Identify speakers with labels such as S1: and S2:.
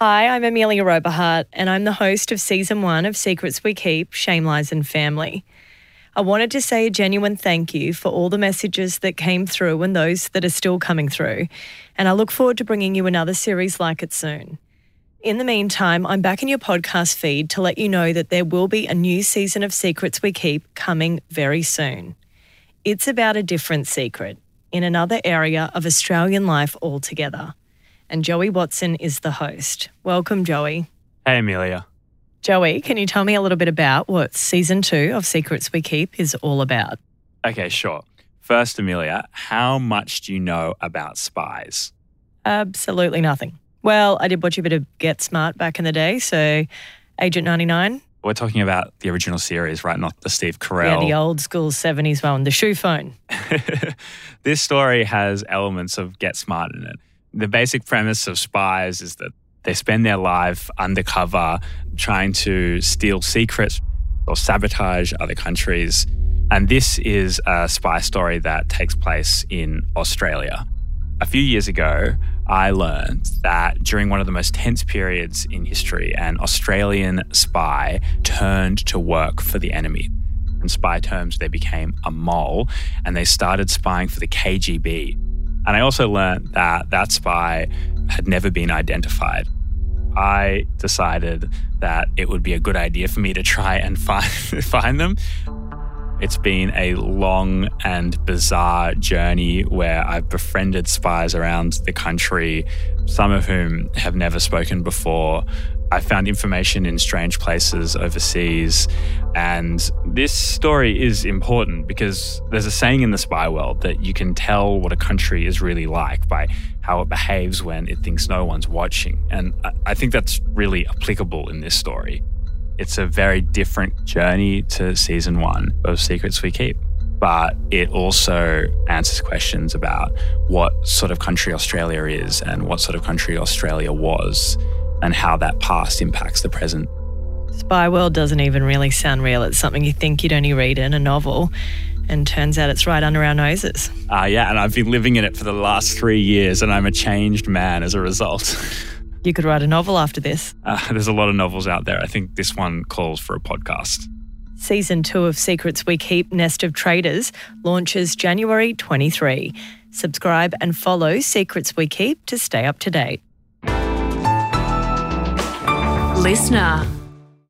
S1: Hi, I'm Amelia Oberhardt, and I'm the host of season one of Secrets We Keep Shame, Lies, and Family. I wanted to say a genuine thank you for all the messages that came through and those that are still coming through, and I look forward to bringing you another series like it soon. In the meantime, I'm back in your podcast feed to let you know that there will be a new season of Secrets We Keep coming very soon. It's about a different secret in another area of Australian life altogether and Joey Watson is the host. Welcome, Joey.
S2: Hey, Amelia.
S1: Joey, can you tell me a little bit about what season two of Secrets We Keep is all about?
S2: Okay, sure. First, Amelia, how much do you know about spies?
S1: Absolutely nothing. Well, I did watch a bit of Get Smart back in the day, so Agent 99.
S2: We're talking about the original series, right? Not the Steve Carell.
S1: Yeah, the old school 70s one, the shoe phone.
S2: this story has elements of Get Smart in it the basic premise of spies is that they spend their life undercover trying to steal secrets or sabotage other countries. And this is a spy story that takes place in Australia. A few years ago, I learned that during one of the most tense periods in history, an Australian spy turned to work for the enemy. In spy terms, they became a mole and they started spying for the KGB, and I also learned that that spy had never been identified. I decided that it would be a good idea for me to try and find, find them. It's been a long and bizarre journey where I've befriended spies around the country, some of whom have never spoken before. I found information in strange places overseas. And this story is important because there's a saying in the spy world that you can tell what a country is really like by how it behaves when it thinks no one's watching. And I think that's really applicable in this story. It's a very different journey to season one of Secrets We Keep but it also answers questions about what sort of country Australia is and what sort of country Australia was and how that past impacts the present.
S1: Spy World doesn't even really sound real. It's something you think you'd only read in a novel, and turns out it's right under our noses.
S2: Uh, yeah, and I've been living in it for the last three years, and I'm a changed man as a result.
S1: you could write a novel after this.
S2: Uh, there's a lot of novels out there. I think this one calls for a podcast.
S1: Season two of Secrets We Keep Nest of Traitors launches January 23. Subscribe and follow Secrets We Keep to stay up to date. Listener